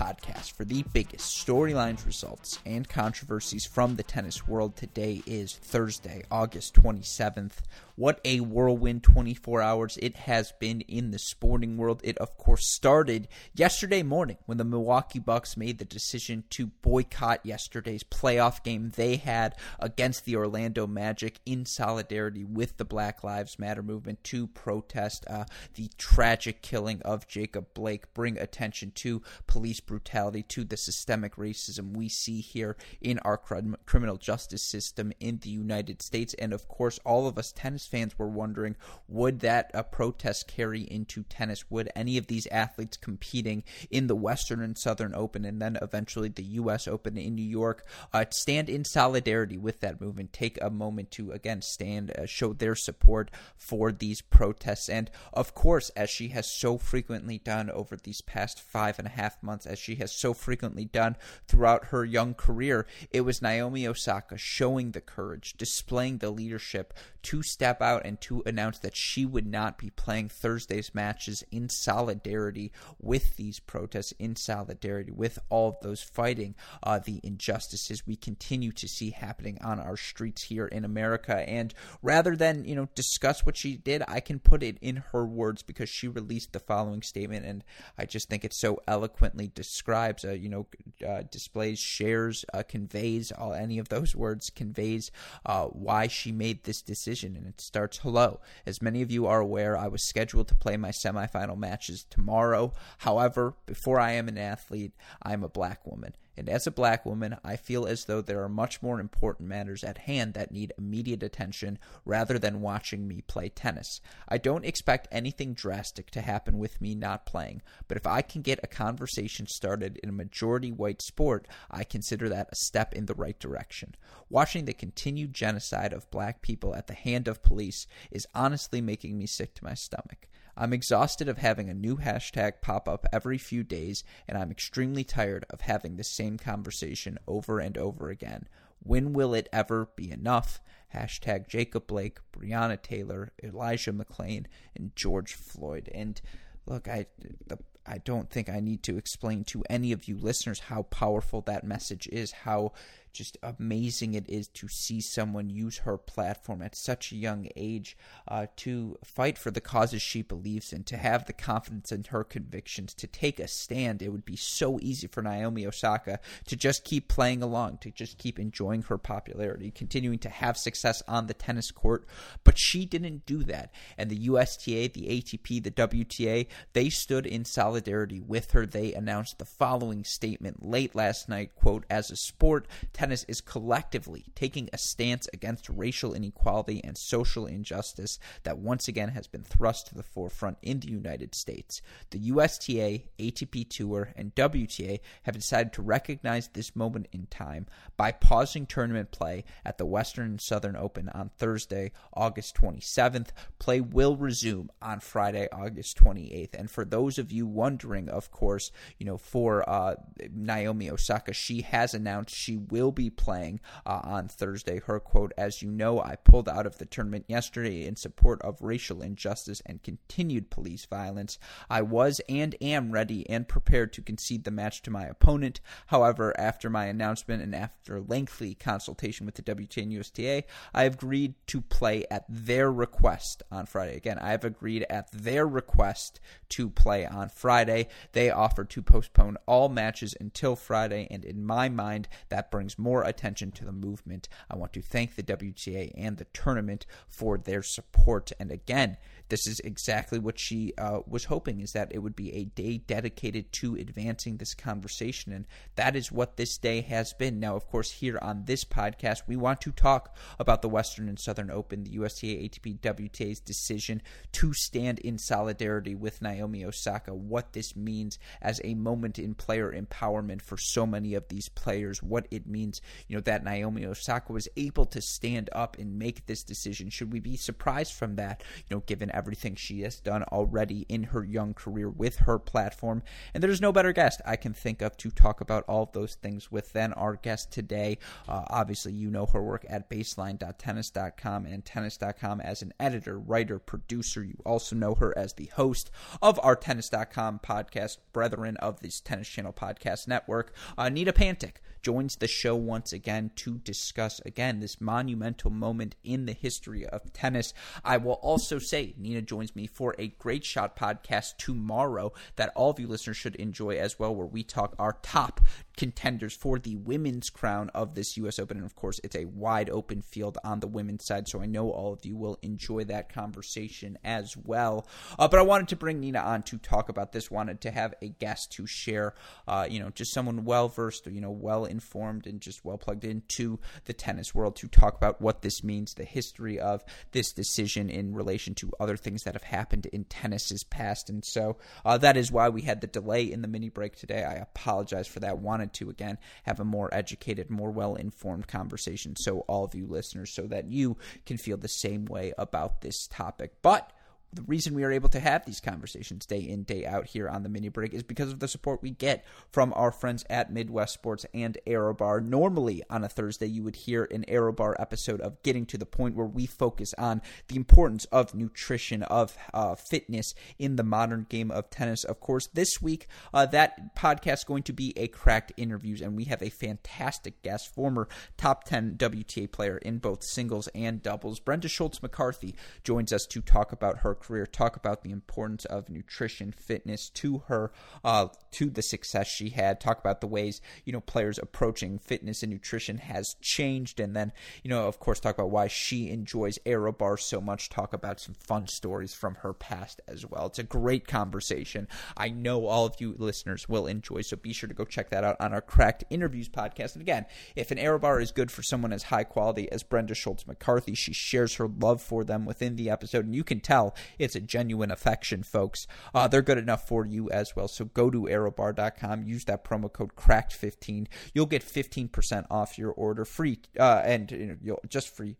podcast for the biggest storylines, results, and controversies from the tennis world. Today is Thursday, August 27th. What a whirlwind 24 hours it has been in the sporting world. It, of course, started yesterday morning when the Milwaukee Bucks made the decision to boycott yesterday's playoff game they had against the Orlando Magic in solidarity with the Black Lives Matter movement to protest uh, the tragic killing of Jacob Blake, bring attention to police brutality, to the systemic racism we see here in our criminal justice system in the United States. And, of course, all of us tennis fans were wondering would that uh, protest carry into tennis? Would any of these athletes competing in the Western and Southern Open and then eventually the U.S. Open in New York uh, stand in solidarity with that movement? Take a moment to again stand, uh, show their support for these protests, and of course, as she has so frequently done over these past five and a half months, as she has so frequently done throughout her young career, it was Naomi Osaka showing the courage, displaying the leadership to step out and to announce that she would not be playing Thursday's matches in solidarity with these protests, in solidarity with all of those fighting uh, the injustices we continue to see happening on our streets here in America. And rather than you know discuss what she did, I can put it in her words because she released the following statement, and I just think it so eloquently describes, uh, you know, uh, displays, shares, uh, conveys all any of those words conveys uh, why she made this decision, and it starts hello. As many of you are aware, I was scheduled to play my semifinal matches tomorrow. However, before I am an athlete, I'm a black woman. And as a black woman, I feel as though there are much more important matters at hand that need immediate attention rather than watching me play tennis. I don't expect anything drastic to happen with me not playing, but if I can get a conversation started in a majority white sport, I consider that a step in the right direction. Watching the continued genocide of black people at the hand of police is honestly making me sick to my stomach. I'm exhausted of having a new hashtag pop up every few days, and I'm extremely tired of having the same conversation over and over again. When will it ever be enough? Hashtag Jacob Blake, Breonna Taylor, Elijah McClain, and George Floyd. And look, I the I don't think I need to explain to any of you listeners how powerful that message is, how just amazing it is to see someone use her platform at such a young age uh, to fight for the causes she believes in, to have the confidence in her convictions, to take a stand. It would be so easy for Naomi Osaka to just keep playing along, to just keep enjoying her popularity, continuing to have success on the tennis court. But she didn't do that. And the USTA, the ATP, the WTA, they stood in solidarity with her. They announced the following statement late last night, quote, as a sport, tennis is collectively taking a stance against racial inequality and social injustice that once again has been thrust to the forefront in the United States. The USTA, ATP Tour, and WTA have decided to recognize this moment in time by pausing tournament play at the Western and Southern Open on Thursday, August 27th. Play will resume on Friday, August 28th. And for those of you wondering, of course, you know, for uh, Naomi Osaka, she has announced she will will be playing uh, on Thursday. Her quote, as you know, I pulled out of the tournament yesterday in support of racial injustice and continued police violence. I was and am ready and prepared to concede the match to my opponent. However, after my announcement and after lengthy consultation with the WTA and USTA, I have agreed to play at their request on Friday. Again, I have agreed at their request to play on Friday. They offered to postpone all matches until Friday, and in my mind, that brings more attention to the movement. I want to thank the WTA and the tournament for their support. And again, this is exactly what she uh, was hoping is that it would be a day dedicated to advancing this conversation and that is what this day has been now of course here on this podcast we want to talk about the western and southern open the usta atp wta's decision to stand in solidarity with naomi osaka what this means as a moment in player empowerment for so many of these players what it means you know that naomi osaka was able to stand up and make this decision should we be surprised from that you know given everything she has done already in her young career with her platform. And there's no better guest I can think of to talk about all of those things with than our guest today. Uh, obviously, you know her work at baseline.tennis.com and tennis.com as an editor, writer, producer. You also know her as the host of our tennis.com podcast, Brethren of this Tennis Channel Podcast Network. Uh, Nina Pantic joins the show once again to discuss again this monumental moment in the history of tennis. I will also say Nina joins me for a great shot podcast tomorrow that all of you listeners should enjoy as well, where we talk our top contenders for the women's crown of this U.S. Open. And of course, it's a wide open field on the women's side, so I know all of you will enjoy that conversation as well. Uh, but I wanted to bring Nina on to talk about this. Wanted to have a guest to share, uh, you know, just someone well versed, you know, well informed, and just well plugged into the tennis world to talk about what this means, the history of this decision in relation to other things that have happened in tennis's past. And so uh, that is why we had the delay in the mini break today. I apologize for that. Wanted wanted to, again, have a more educated, more well informed conversation. So, all of you listeners, so that you can feel the same way about this topic. But the reason we are able to have these conversations day in day out here on the mini break is because of the support we get from our friends at midwest sports and aerobar. Normally on a thursday you would hear an aerobar episode of getting to the point where we focus on the importance of nutrition of uh, fitness in the modern game of tennis. Of course this week uh, that podcast is going to be a cracked interviews and we have a fantastic guest former top 10 wta player in both singles and doubles. Brenda schultz mccarthy joins us to talk about her career talk about the importance of nutrition, fitness to her, uh, to the success she had. Talk about the ways you know players approaching fitness and nutrition has changed, and then you know of course talk about why she enjoys aero bars so much. Talk about some fun stories from her past as well. It's a great conversation. I know all of you listeners will enjoy, so be sure to go check that out on our Cracked Interviews podcast. And again, if an aero bar is good for someone as high quality as Brenda Schultz McCarthy, she shares her love for them within the episode, and you can tell it's a genuine affection, folks. Uh, they're good enough for you as well. So go to aerobar.com, use that promo code cracked15. You'll get 15% off your order free, uh, and you know, you'll just free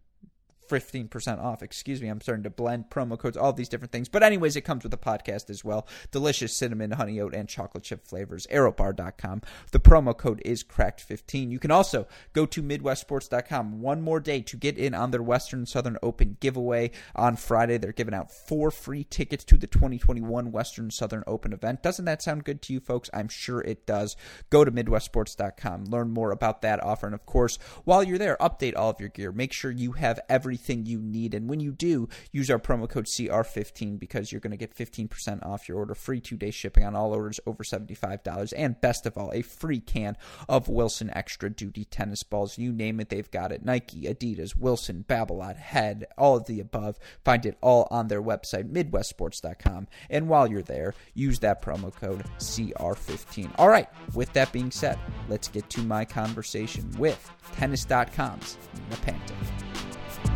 15% off. Excuse me, I'm starting to blend promo codes, all these different things. But, anyways, it comes with a podcast as well. Delicious cinnamon, honey oat, and chocolate chip flavors. Aerobar.com. The promo code is cracked15. You can also go to MidwestSports.com one more day to get in on their Western Southern Open giveaway on Friday. They're giving out four free tickets to the 2021 Western Southern Open event. Doesn't that sound good to you, folks? I'm sure it does. Go to MidwestSports.com, learn more about that offer. And, of course, while you're there, update all of your gear. Make sure you have everything everything you need. And when you do, use our promo code CR15 because you're going to get 15% off your order, free two day shipping on all orders over $75, and best of all, a free can of Wilson Extra Duty tennis balls. You name it, they've got it. Nike, Adidas, Wilson, Babolat, Head, all of the above. Find it all on their website, MidwestSports.com. And while you're there, use that promo code CR15. All right, with that being said, let's get to my conversation with Tennis.com's Nina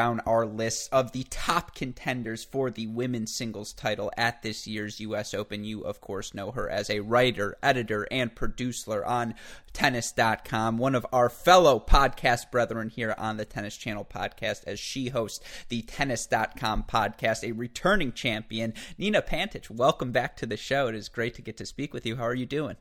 down our list of the top contenders for the women's singles title at this year's U.S. Open. You, of course, know her as a writer, editor, and producer on tennis.com, one of our fellow podcast brethren here on the Tennis Channel podcast, as she hosts the tennis.com podcast, a returning champion, Nina Pantic. Welcome back to the show. It is great to get to speak with you. How are you doing?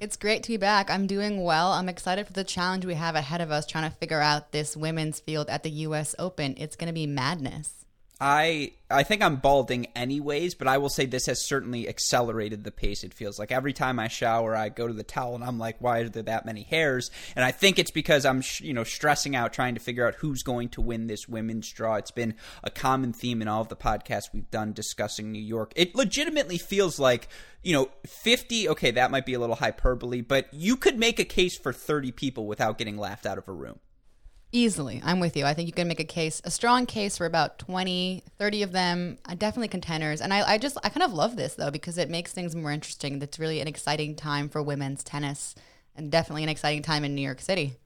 It's great to be back. I'm doing well. I'm excited for the challenge we have ahead of us trying to figure out this women's field at the US Open. It's going to be madness. I I think I'm balding anyways, but I will say this has certainly accelerated the pace. It feels like every time I shower, I go to the towel and I'm like, why are there that many hairs? And I think it's because I'm you know stressing out trying to figure out who's going to win this women's draw. It's been a common theme in all of the podcasts we've done discussing New York. It legitimately feels like you know 50. Okay, that might be a little hyperbole, but you could make a case for 30 people without getting laughed out of a room. Easily. I'm with you. I think you can make a case, a strong case for about 20, 30 of them, definitely contenders. And I, I just, I kind of love this though, because it makes things more interesting. It's really an exciting time for women's tennis and definitely an exciting time in New York City.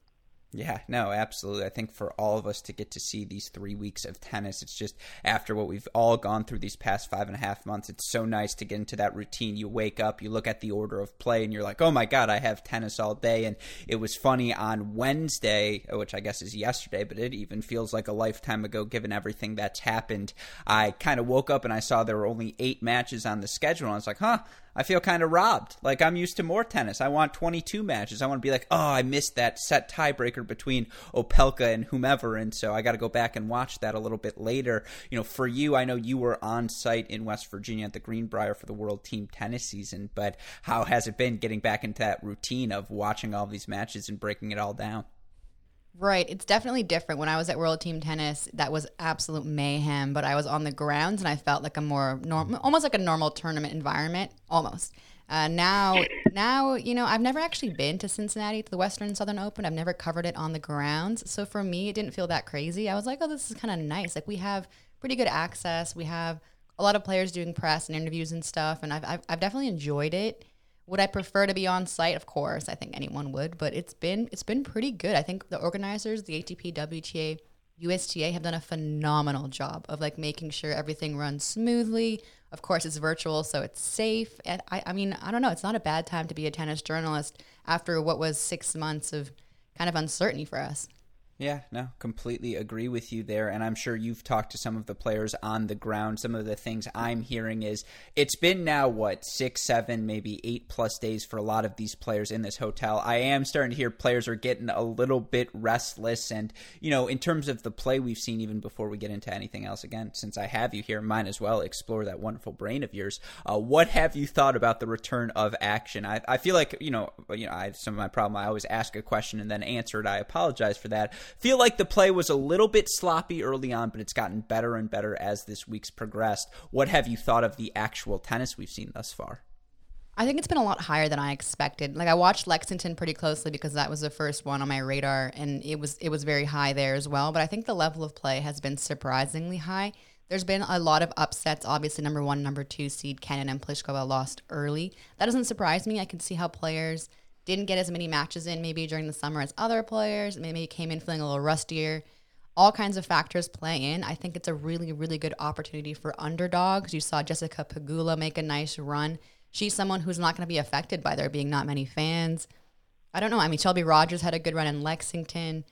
Yeah, no, absolutely. I think for all of us to get to see these three weeks of tennis, it's just after what we've all gone through these past five and a half months, it's so nice to get into that routine. You wake up, you look at the order of play, and you're like, oh my God, I have tennis all day. And it was funny on Wednesday, which I guess is yesterday, but it even feels like a lifetime ago given everything that's happened. I kind of woke up and I saw there were only eight matches on the schedule. And I was like, huh, I feel kind of robbed. Like I'm used to more tennis. I want 22 matches. I want to be like, oh, I missed that set tiebreaker between Opelka and whomever, and so I got to go back and watch that a little bit later. You know, for you, I know you were on site in West Virginia at the Greenbrier for the World Team Tennis season, but how has it been getting back into that routine of watching all these matches and breaking it all down? Right. It's definitely different. When I was at World Team Tennis, that was absolute mayhem, but I was on the grounds and I felt like a more normal, almost like a normal tournament environment, almost. Uh, now, now, you know, I've never actually been to Cincinnati to the Western Southern Open. I've never covered it on the grounds. So for me, it didn't feel that crazy. I was like, oh, this is kind of nice. Like we have pretty good access. We have a lot of players doing press and interviews and stuff. And I've, I've, I've definitely enjoyed it. Would I prefer to be on site? Of course, I think anyone would, but it's been it's been pretty good. I think the organizers, the ATP, WTA, USTA have done a phenomenal job of like making sure everything runs smoothly. Of course, it's virtual, so it's safe. And I, I mean, I don't know. It's not a bad time to be a tennis journalist after what was six months of kind of uncertainty for us. Yeah, no, completely agree with you there. And I'm sure you've talked to some of the players on the ground. Some of the things I'm hearing is it's been now, what, six, seven, maybe eight plus days for a lot of these players in this hotel. I am starting to hear players are getting a little bit restless. And, you know, in terms of the play we've seen, even before we get into anything else, again, since I have you here, might as well explore that wonderful brain of yours. Uh, what have you thought about the return of action? I, I feel like, you know, you know, I some of my problem. I always ask a question and then answer it. I apologize for that Feel like the play was a little bit sloppy early on, but it's gotten better and better as this week's progressed. What have you thought of the actual tennis we've seen thus far? I think it's been a lot higher than I expected. Like I watched Lexington pretty closely because that was the first one on my radar and it was it was very high there as well, but I think the level of play has been surprisingly high. There's been a lot of upsets. Obviously, number 1, number 2 seed Kenin and Pliskova lost early. That doesn't surprise me. I can see how players didn't get as many matches in maybe during the summer as other players, maybe came in feeling a little rustier. All kinds of factors play in. I think it's a really, really good opportunity for underdogs. You saw Jessica Pegula make a nice run. She's someone who's not going to be affected by there being not many fans. I don't know. I mean, Shelby Rogers had a good run in Lexington.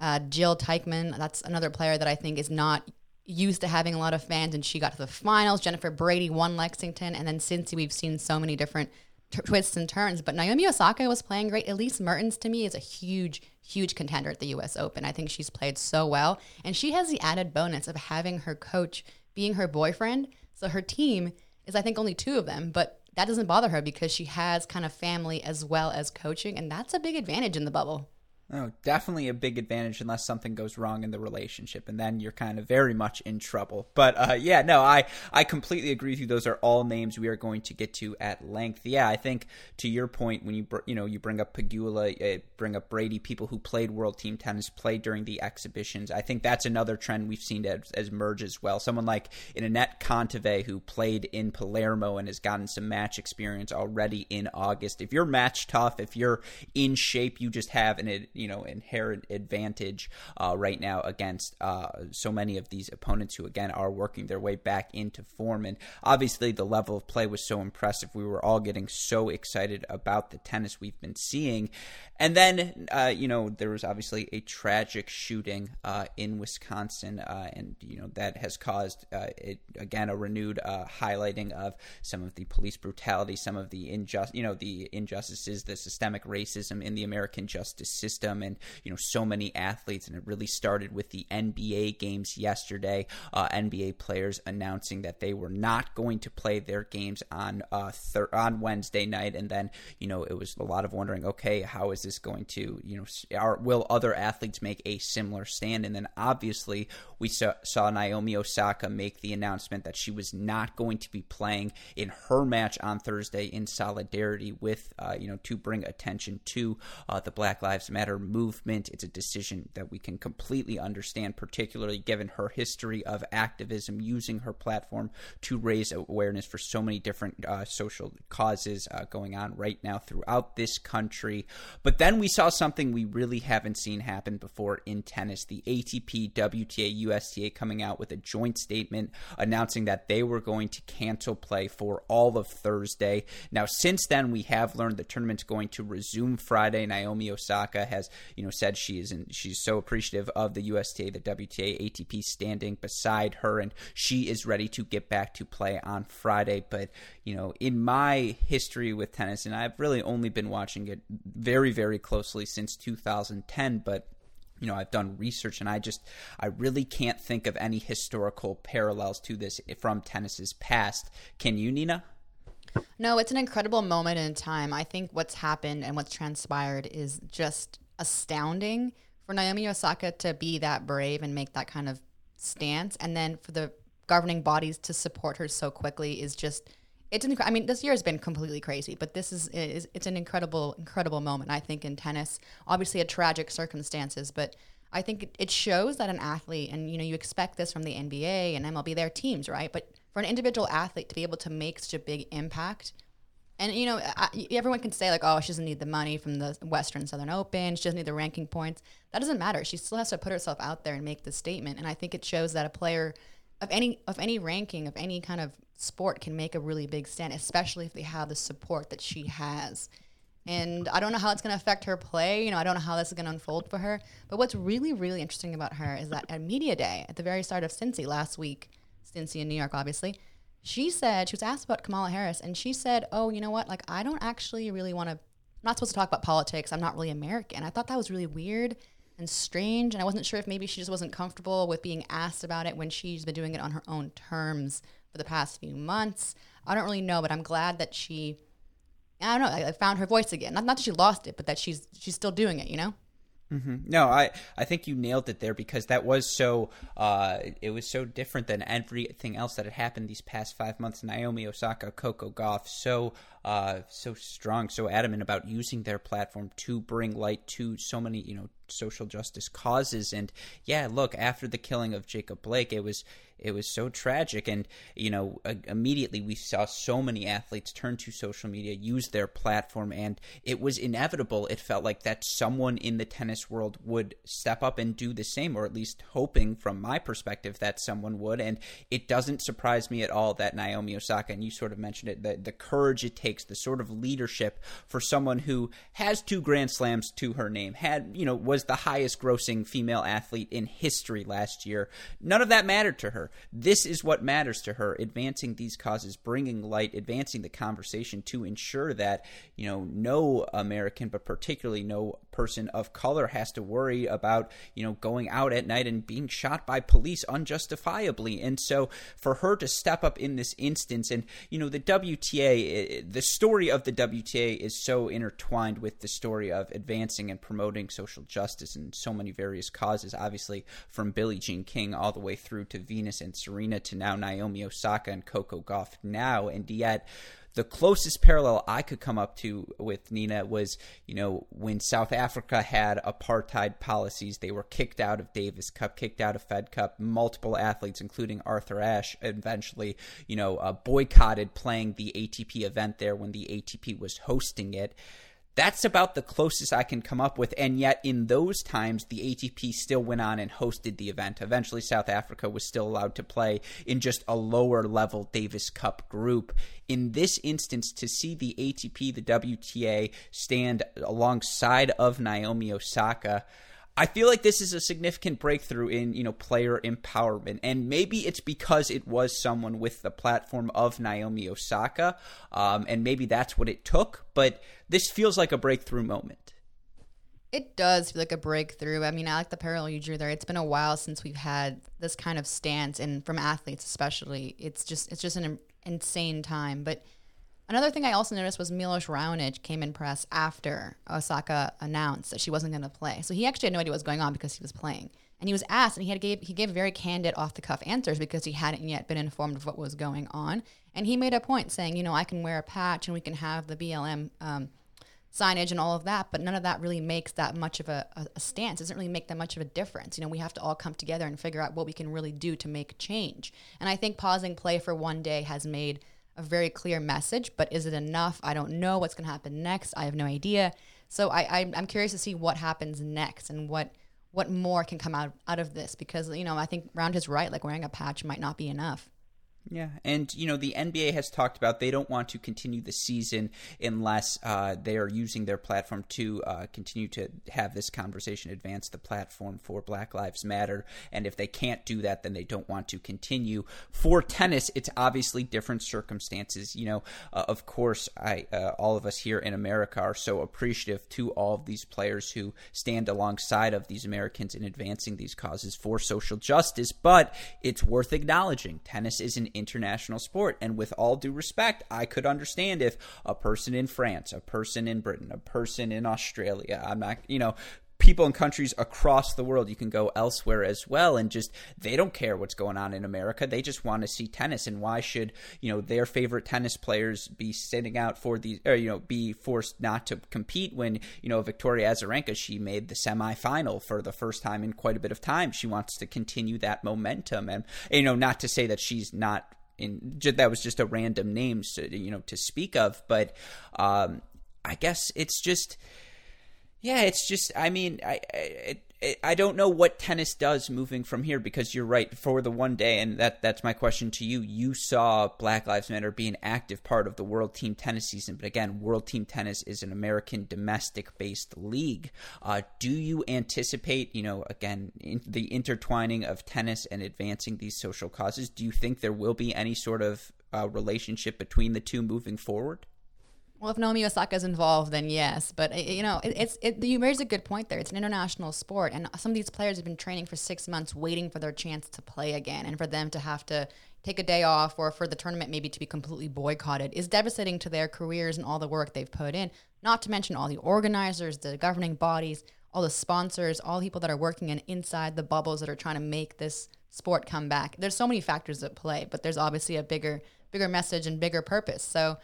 Uh, Jil Teichmann, that's another player that I think is not used to having a lot of fans, and she got to the finals. Jennifer Brady won Lexington, and then since we've seen so many different t- twists and turns. But Naomi Osaka was playing great. Elise Mertens to me is a huge, huge contender at the U.S. Open. I think she's played so well, and she has the added bonus of having her coach being her boyfriend. So her team is, I think, only two of them, but that doesn't bother her because she has kind of family as well as coaching, and that's a big advantage in the bubble. Oh, definitely a big advantage unless something goes wrong in the relationship, and then you're kind of very much in trouble. But uh, yeah, no, I I completely agree with you. Those are all names we are going to get to at length. Yeah, I think to your point when you you know you bring up Pegula, uh, bring up Brady, people who played World Team Tennis, played during the exhibitions. I think that's another trend we've seen as, as merge as well. Someone like Anett Kontaveit who played in Palermo and has gotten some match experience already in August. If you're match tough, if you're in shape, you just have an you know inherent advantage uh, right now against uh, so many of these opponents who again are working their way back into form. And obviously, the level of play was so impressive. We were all getting so excited about the tennis we've been seeing. And then, uh, you know, there was obviously a tragic shooting uh, in Wisconsin, uh, and you know that has caused uh, it, again a renewed highlighting of some of the police brutality, some of the injust, you know, the injustices, the systemic racism in the American justice system, and you know, so many athletes. And it really started with the NBA games yesterday. Uh, NBA players announcing that they were not going to play their games on thir- on Wednesday night, and then you know it was a lot of wondering, okay, how is this going to, you know, are, will other athletes make a similar stand? And then obviously we saw, saw Naomi Osaka make the announcement that she was not going to be playing in her match on Thursday in solidarity with, uh, you know, to bring attention to uh, the Black Lives Matter movement. It's a decision that we can completely understand, particularly given her history of activism, using her platform to raise awareness for so many different uh, social causes uh, going on right now throughout this country. But then we saw something we really haven't seen happen before in tennis the ATP, WTA, USTA coming out with a joint statement announcing that they were going to cancel play for all of Thursday. Now, since then, we have learned the tournament's going to resume Friday. Naomi Osaka has, you know, said she is in, she's so appreciative of the USTA, the WTA, ATP standing beside her, and she is ready to get back to play on Friday. But, you know, in my history with tennis, and I've really only been watching it very very closely since 2010, but you know i've done research and i just i really can't think of any historical parallels to this from tennis's past. Can you nina? No it's an incredible moment in time. I think what's happened and what's transpired is just astounding for naomi osaka to be that brave and make that kind of stance and then for the governing bodies to support her so quickly is just it's an, I mean, this year has been completely crazy, but this is, is it's an incredible, incredible moment. I think in tennis, obviously a tragic circumstances, but I think it shows that an athlete, and you know, you expect this from the NBA and MLB, their teams, right? But for an individual athlete to be able to make such a big impact, and you know, I, everyone can say like, "Oh, she doesn't need the money from the Western Southern Open. She doesn't need the ranking points." That doesn't matter. She still has to put herself out there and make the statement. And I think it shows that a player of any of any ranking of any kind of sport can make a really big stand, especially if they have the support that she has. And I don't know how it's going to affect her play. You know, I don't know how this is going to unfold for her. But what's really, really interesting about her is that at Media Day, at the very start of Cincy last week, Cincy in New York, obviously, she said, she was asked about Kamala Harris, and she said, Oh, you know what? Like, I don't actually really want to, I'm not supposed to talk about politics. I'm not really American. I thought that was really weird and strange. And I wasn't sure if maybe she just wasn't comfortable with being asked about it when she's been doing it on her own terms for the past few months. I don't really know, but I'm glad that she, I don't know, I, found her voice again. Not, not that she lost it, but that she's she's still doing it. You know. Mm-hmm. No, I, I think you nailed it there because that was so uh, it was so different than everything else that had happened these past five months. Naomi Osaka, Coco Gauff, so uh, so strong, so adamant about using their platform to bring light to so many you know social justice causes. And yeah, look, after the killing of Jacob Blake, it was it was so tragic. And you know uh, immediately we saw so many athletes turn to social media use their platform and it was inevitable. It felt like that someone in the tennis world would step up and do the same or at least hoping from my perspective that someone would. And it doesn't surprise me at all that Naomi Osaka and you sort of mentioned it the, the courage it takes the sort of leadership for someone who has two grand slams to her name had you know was the highest grossing female athlete in history last year. None of that mattered to her. This is what matters to her. Advancing these causes, bringing light, advancing the conversation to ensure that, you know, no American, but particularly no person of color has to worry about, you know, going out at night and being shot by police unjustifiably. And so for her to step up in this instance, and, you know, the WTA, eh, eh, the story of the WTA is so intertwined with the story of advancing and promoting social justice and so many various causes, obviously from Billie Jean King all the way through to Venus and Serena to now Naomi Osaka and Coco Gauff now. And yet, the closest parallel I could come up to with Nina was, you know, when South Africa had apartheid policies, they were kicked out of Davis Cup, kicked out of Fed Cup. Multiple athletes, including Arthur Ashe, eventually, you know, uh, boycotted playing the ATP event there when the ATP was hosting it that's about the closest I can come up with. And yet, in those times, the ATP still went on and hosted the event. Eventually, South Africa was still allowed to play in just a lower level Davis Cup group. In this instance, to see the ATP, the WTA stand alongside of Naomi Osaka, I feel like this is a significant breakthrough in you know player empowerment, and maybe it's because it was someone with the platform of Naomi Osaka, um, and maybe that's what it took. But this feels like a breakthrough moment. It does feel like a breakthrough. I mean, I like the parallel you drew there. It's been a while since we've had this kind of stance, and from athletes especially, it's just it's just an insane time. But Another thing I also noticed was Milos Raonic came in press after Osaka announced that she wasn't going to play. So he actually had no idea what was going on because he was playing. And he was asked, and he had gave he gave very candid, off the cuff answers because he hadn't yet been informed of what was going on. And he made a point saying, you know, I can wear a patch and we can have the BLM um, signage and all of that, but none of that really makes that much of a, a, a stance. It doesn't really make that much of a difference. You know, we have to all come together and figure out what we can really do to make change. And I think pausing play for one day has made a very clear message, but is it enough? I don't know what's going to happen next. I have no idea. So I, I I'm curious to see what happens next and what what more can come out out of this because you know I think Raonic is right. Like wearing a patch might not be enough. Yeah, and you know the NBA has talked about they don't want to continue the season unless uh, they are using their platform to uh, continue to have this conversation advance the platform for Black Lives Matter. And if they can't do that, then they don't want to continue. For tennis, it's obviously different circumstances. You know, uh, of course, I uh, all of us here in America are so appreciative to all of these players who stand alongside of these Americans in advancing these causes for social justice. But it's worth acknowledging tennis is an international sport. And with all due respect, I could understand if a person in France, a person in Britain, a person in Australia, I'm not, you know, people in countries across the world. You can go elsewhere as well, and just they don't care what's going on in America. They just want to see tennis. And why should you know their favorite tennis players be sitting out for these, or you know, be forced not to compete when you know Victoria Azarenka she made the semifinal for the first time in quite a bit of time. She wants to continue that momentum, and you know, not to say that she's not in that was just a random name to, you know to speak of but um, i guess it's just yeah it's just i mean i it, I don't know what tennis does moving from here because you're right for the one day, and that that's my question to you. You saw Black Lives Matter be an active part of the World Team Tennis season, but again, World Team Tennis is an American domestic based league. Uh, do you anticipate, you know, again, in the intertwining of tennis and advancing these social causes? Do you think there will be any sort of uh, relationship between the two moving forward? Well, if Naomi Osaka is involved, then yes. But eh, you know, it, it's it, you raise a good point there. It's an international sport, and some of these players have been training for six months, waiting for their chance to play again, and for them to have to take a day off or for the tournament maybe to be completely boycotted is devastating to their careers and all the work they've put in. Not to mention all the organizers, the governing bodies, all the sponsors, all the people that are working in inside the bubbles that are trying to make this sport come back. There's so many factors at play, but there's obviously a bigger bigger message and bigger purpose. So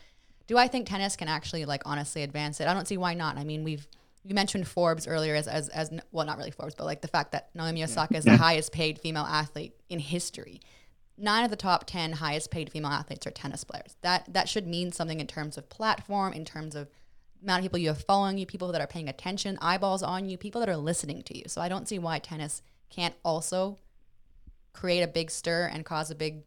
do I think tennis can actually like honestly advance it? I don't see why not. I mean, we've you mentioned Forbes earlier as as, as well, not really Forbes, but like the fact that Naomi Osaka is the highest paid female athlete in history. Nine of the top ten highest paid female athletes are tennis players. That that should mean something in terms of platform, in terms of amount of people you have following you, people that are paying attention, eyeballs on you, people that are listening to you. So I don't see why tennis can't also create a big stir and cause a big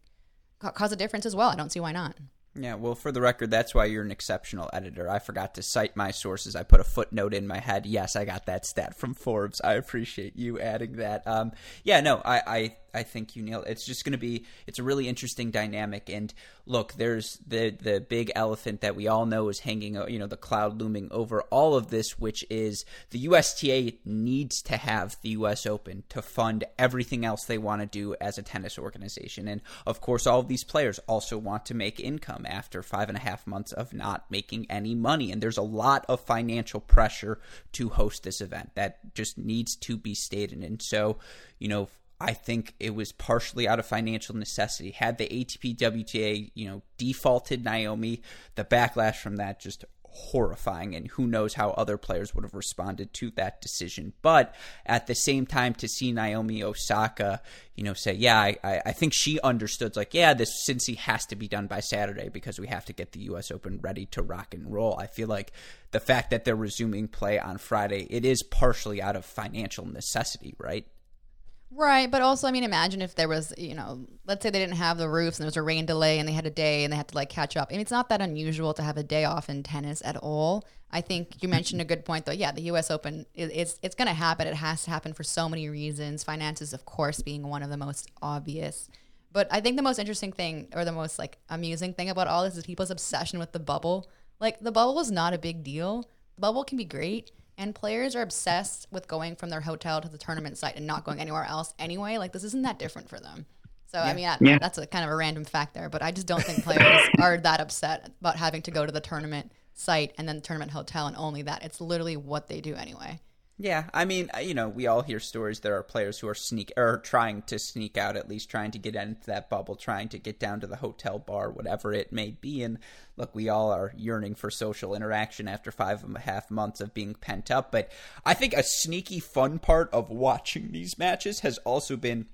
cause a difference as well. I don't see why not. Yeah, well, for the record, that's why you're an exceptional editor. I forgot to cite my sources. I put a footnote in my head. Yes, I got that stat from Forbes. I appreciate you adding that. Um, yeah, no, I, I I think you nailed. It. It's just going to be. It's a really interesting dynamic. And look, there's the the big elephant that we all know is hanging. Uh, you know, the cloud looming over all of this, which is the USTA needs to have the U.S. Open to fund everything else they want to do as a tennis organization. And of course, all of these players also want to make income after five and a half months of not making any money. And there's a lot of financial pressure to host this event that just needs to be stated. And so, you know I think it was partially out of financial necessity. Had the ATP WTA, you know, defaulted Naomi, the backlash from that just horrifying. And who knows how other players would have responded to that decision. But at the same time, to see Naomi Osaka, you know, say, yeah, I, I think she understood, like, yeah, this Cincy has to be done by Saturday because we have to get the U.S. Open ready to rock and roll. I feel like the fact that they're resuming play on Friday, it is partially out of financial necessity, right? Right, but also, I mean, imagine if there was, you know, let's say they didn't have the roofs and there was a rain delay and they had a day and they had to like catch up. Mean, it's not that unusual to have a day off in tennis at all. I think you mentioned a good point, though. Yeah, the U.S. Open, it's it's going to happen. It has to happen for so many reasons. Finances, of course, being one of the most obvious. But I think the most interesting thing, or the most like amusing thing about all this, is people's obsession with the bubble. Like the bubble is not a big deal. The bubble can be great and players are obsessed with going from their hotel to the tournament site and not going anywhere else anyway. Like this isn't that different for them. So yeah. I mean, I, yeah. that's a kind of a random fact there, but I just don't think players are that upset about having to go to the tournament site and then the tournament hotel and only that. It's literally what they do anyway. Yeah, I mean, uh, you know, we all hear stories. There are players who are sneak or trying to sneak out, at least trying to get into that bubble, trying to get down to the hotel bar, whatever it may be. And look, we all are yearning for social interaction after five and a half months of being pent up. But I think a sneaky fun part of watching these matches has also been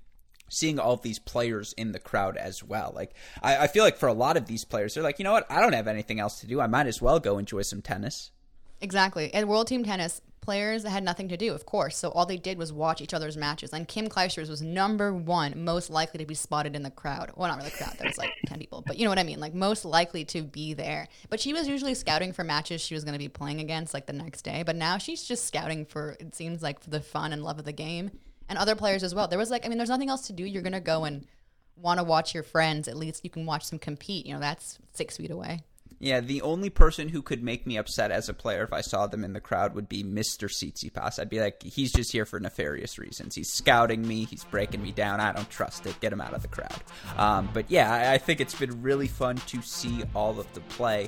seeing all of these players in the crowd as well. Like, I, I feel like for a lot of these players, they're like, you know what? I don't have anything else to do. I might as well go enjoy some tennis. Exactly. And World Team Tennis, players had nothing to do, of course. So all they did was watch each other's matches. And Kim Clijsters was number one most likely to be spotted in the crowd. Well, not really crowd. There was like 10 people. But you know what I mean? Like most likely to be there. But she was usually scouting for matches she was going to be playing against like the next day. But now she's just scouting for, it seems like, for the fun and love of the game. And other players as well. There was like, I mean, there's nothing else to do. You're going to go and want to watch your friends. At least you can watch them compete. You know, that's six feet away. Yeah, the only person who could make me upset as a player if I saw them in the crowd would be Mr. Tsitsipas. I'd be like, he's just here for nefarious reasons. He's scouting me. He's breaking me down. I don't trust it. Get him out of the crowd. Um, but yeah, I, I think it's been really fun to see all of the play.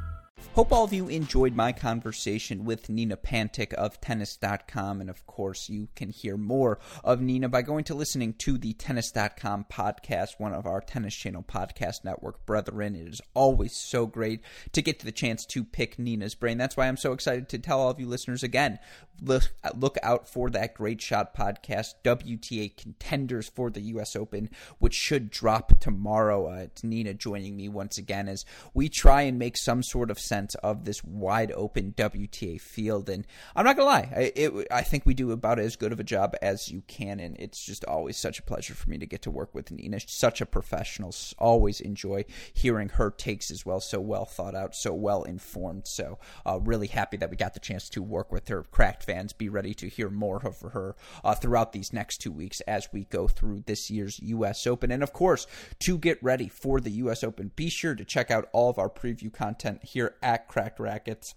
Hope all of you enjoyed my conversation with Nina Pantic of Tennis.com. And of course, you can hear more of Nina by going to listening to the Tennis.com podcast, one of our Tennis Channel podcast network brethren. It is always so great to get the chance to pick Nina's brain. That's why I'm so excited to tell all of you listeners again look, look out for that Great Shot podcast, WTA contenders for the U.S. Open, which should drop tomorrow. Uh, it's Nina joining me once again as we try and make some sort of sense of this wide open WTA field. And I'm not gonna lie, I, it, I think we do about as good of a job as you can, and it's just always such a pleasure for me to get to work with Nina. She's such a professional. Always enjoy hearing her takes as well. So well thought out, so well informed. So uh, really happy that we got the chance to work with her. Cracked fans, be ready to hear more of her uh, throughout these next two weeks as we go through this year's U.S. Open, and of course to get ready for the U.S. Open. Be sure to check out all of our preview content here at at Cracked Racquets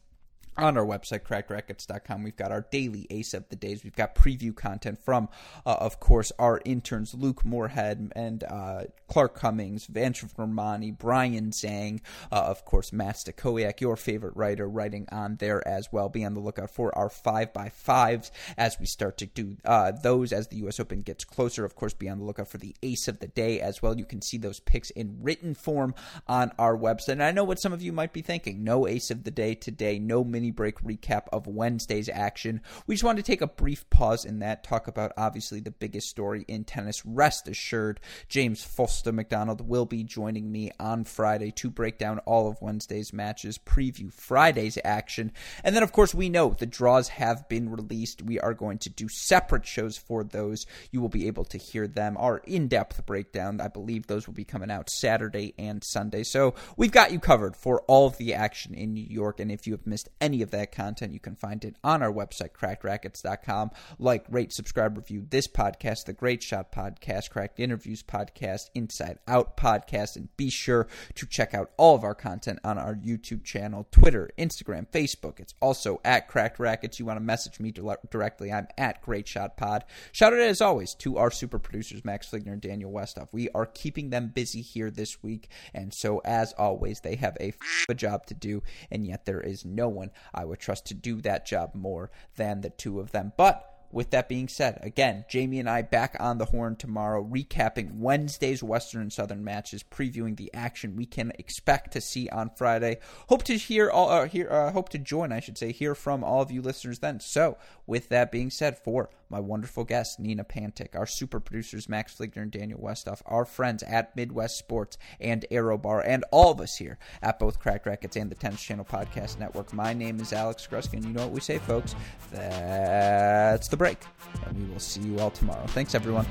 on our website, crackedracquets.com We've got our daily ace of the days. We've got preview content from, uh, of course, our interns, Luke Moorhead and uh, Clark Cummings, Vantra Vermani, Brian Zhang, uh, of course, Matt Stakoyak, your favorite writer, writing on there as well. Be on the lookout for our 5x5s as we start to do uh, those as the U.S. Open gets closer. Of course, be on the lookout for the ace of the day as well. You can see those picks in written form on our website. And I know what some of you might be thinking. No ace of the day today, no mini mini break recap of Wednesday's action. We just wanted to take a brief pause in that, talk about obviously the biggest story in tennis. Rest assured, James Foster McDonald will be joining me on Friday to break down all of Wednesday's matches, preview Friday's action. And then, of course, we know the draws have been released. We are going to do separate shows for those. You will be able to hear them, our in depth breakdown. I believe those will be coming out Saturday and Sunday. So we've got you covered for all of the action in New York. And if you have missed any any of that content, you can find it on our website, crackedracquets.com. Like, rate, subscribe, review this podcast, the Great Shot Podcast, Cracked Interviews Podcast, Inside Out Podcast, and be sure to check out all of our content on our YouTube channel, Twitter, Instagram, Facebook. It's also at Cracked Racquets. You want to message me directly, I'm at Great Shot Pod. Shout out as always to our super producers, Max Fligner and Daniel Westoff. We are keeping them busy here this week, and so as always, they have a, f- a job to do, and yet there is no one I would trust to do that job more than the two of them. But with that being said, again, Jamie and I back on the horn tomorrow, recapping Wednesday's Western and Southern matches, previewing the action we can expect to see on Friday. Hope to hear all, uh, hear, uh, hope to join, I should say, hear from all of you listeners then. So, with that being said, for my wonderful guests, Nina Pantic, our super producers, Max Fligner and Daniel Westoff, our friends at Midwest Sports and Aerobar, and all of us here at both Cracked Racquets and the Tennis Channel Podcast Network. My name is Alex Gruskin. You know what we say, folks? That's the break. And we will see you all tomorrow. Thanks, everyone.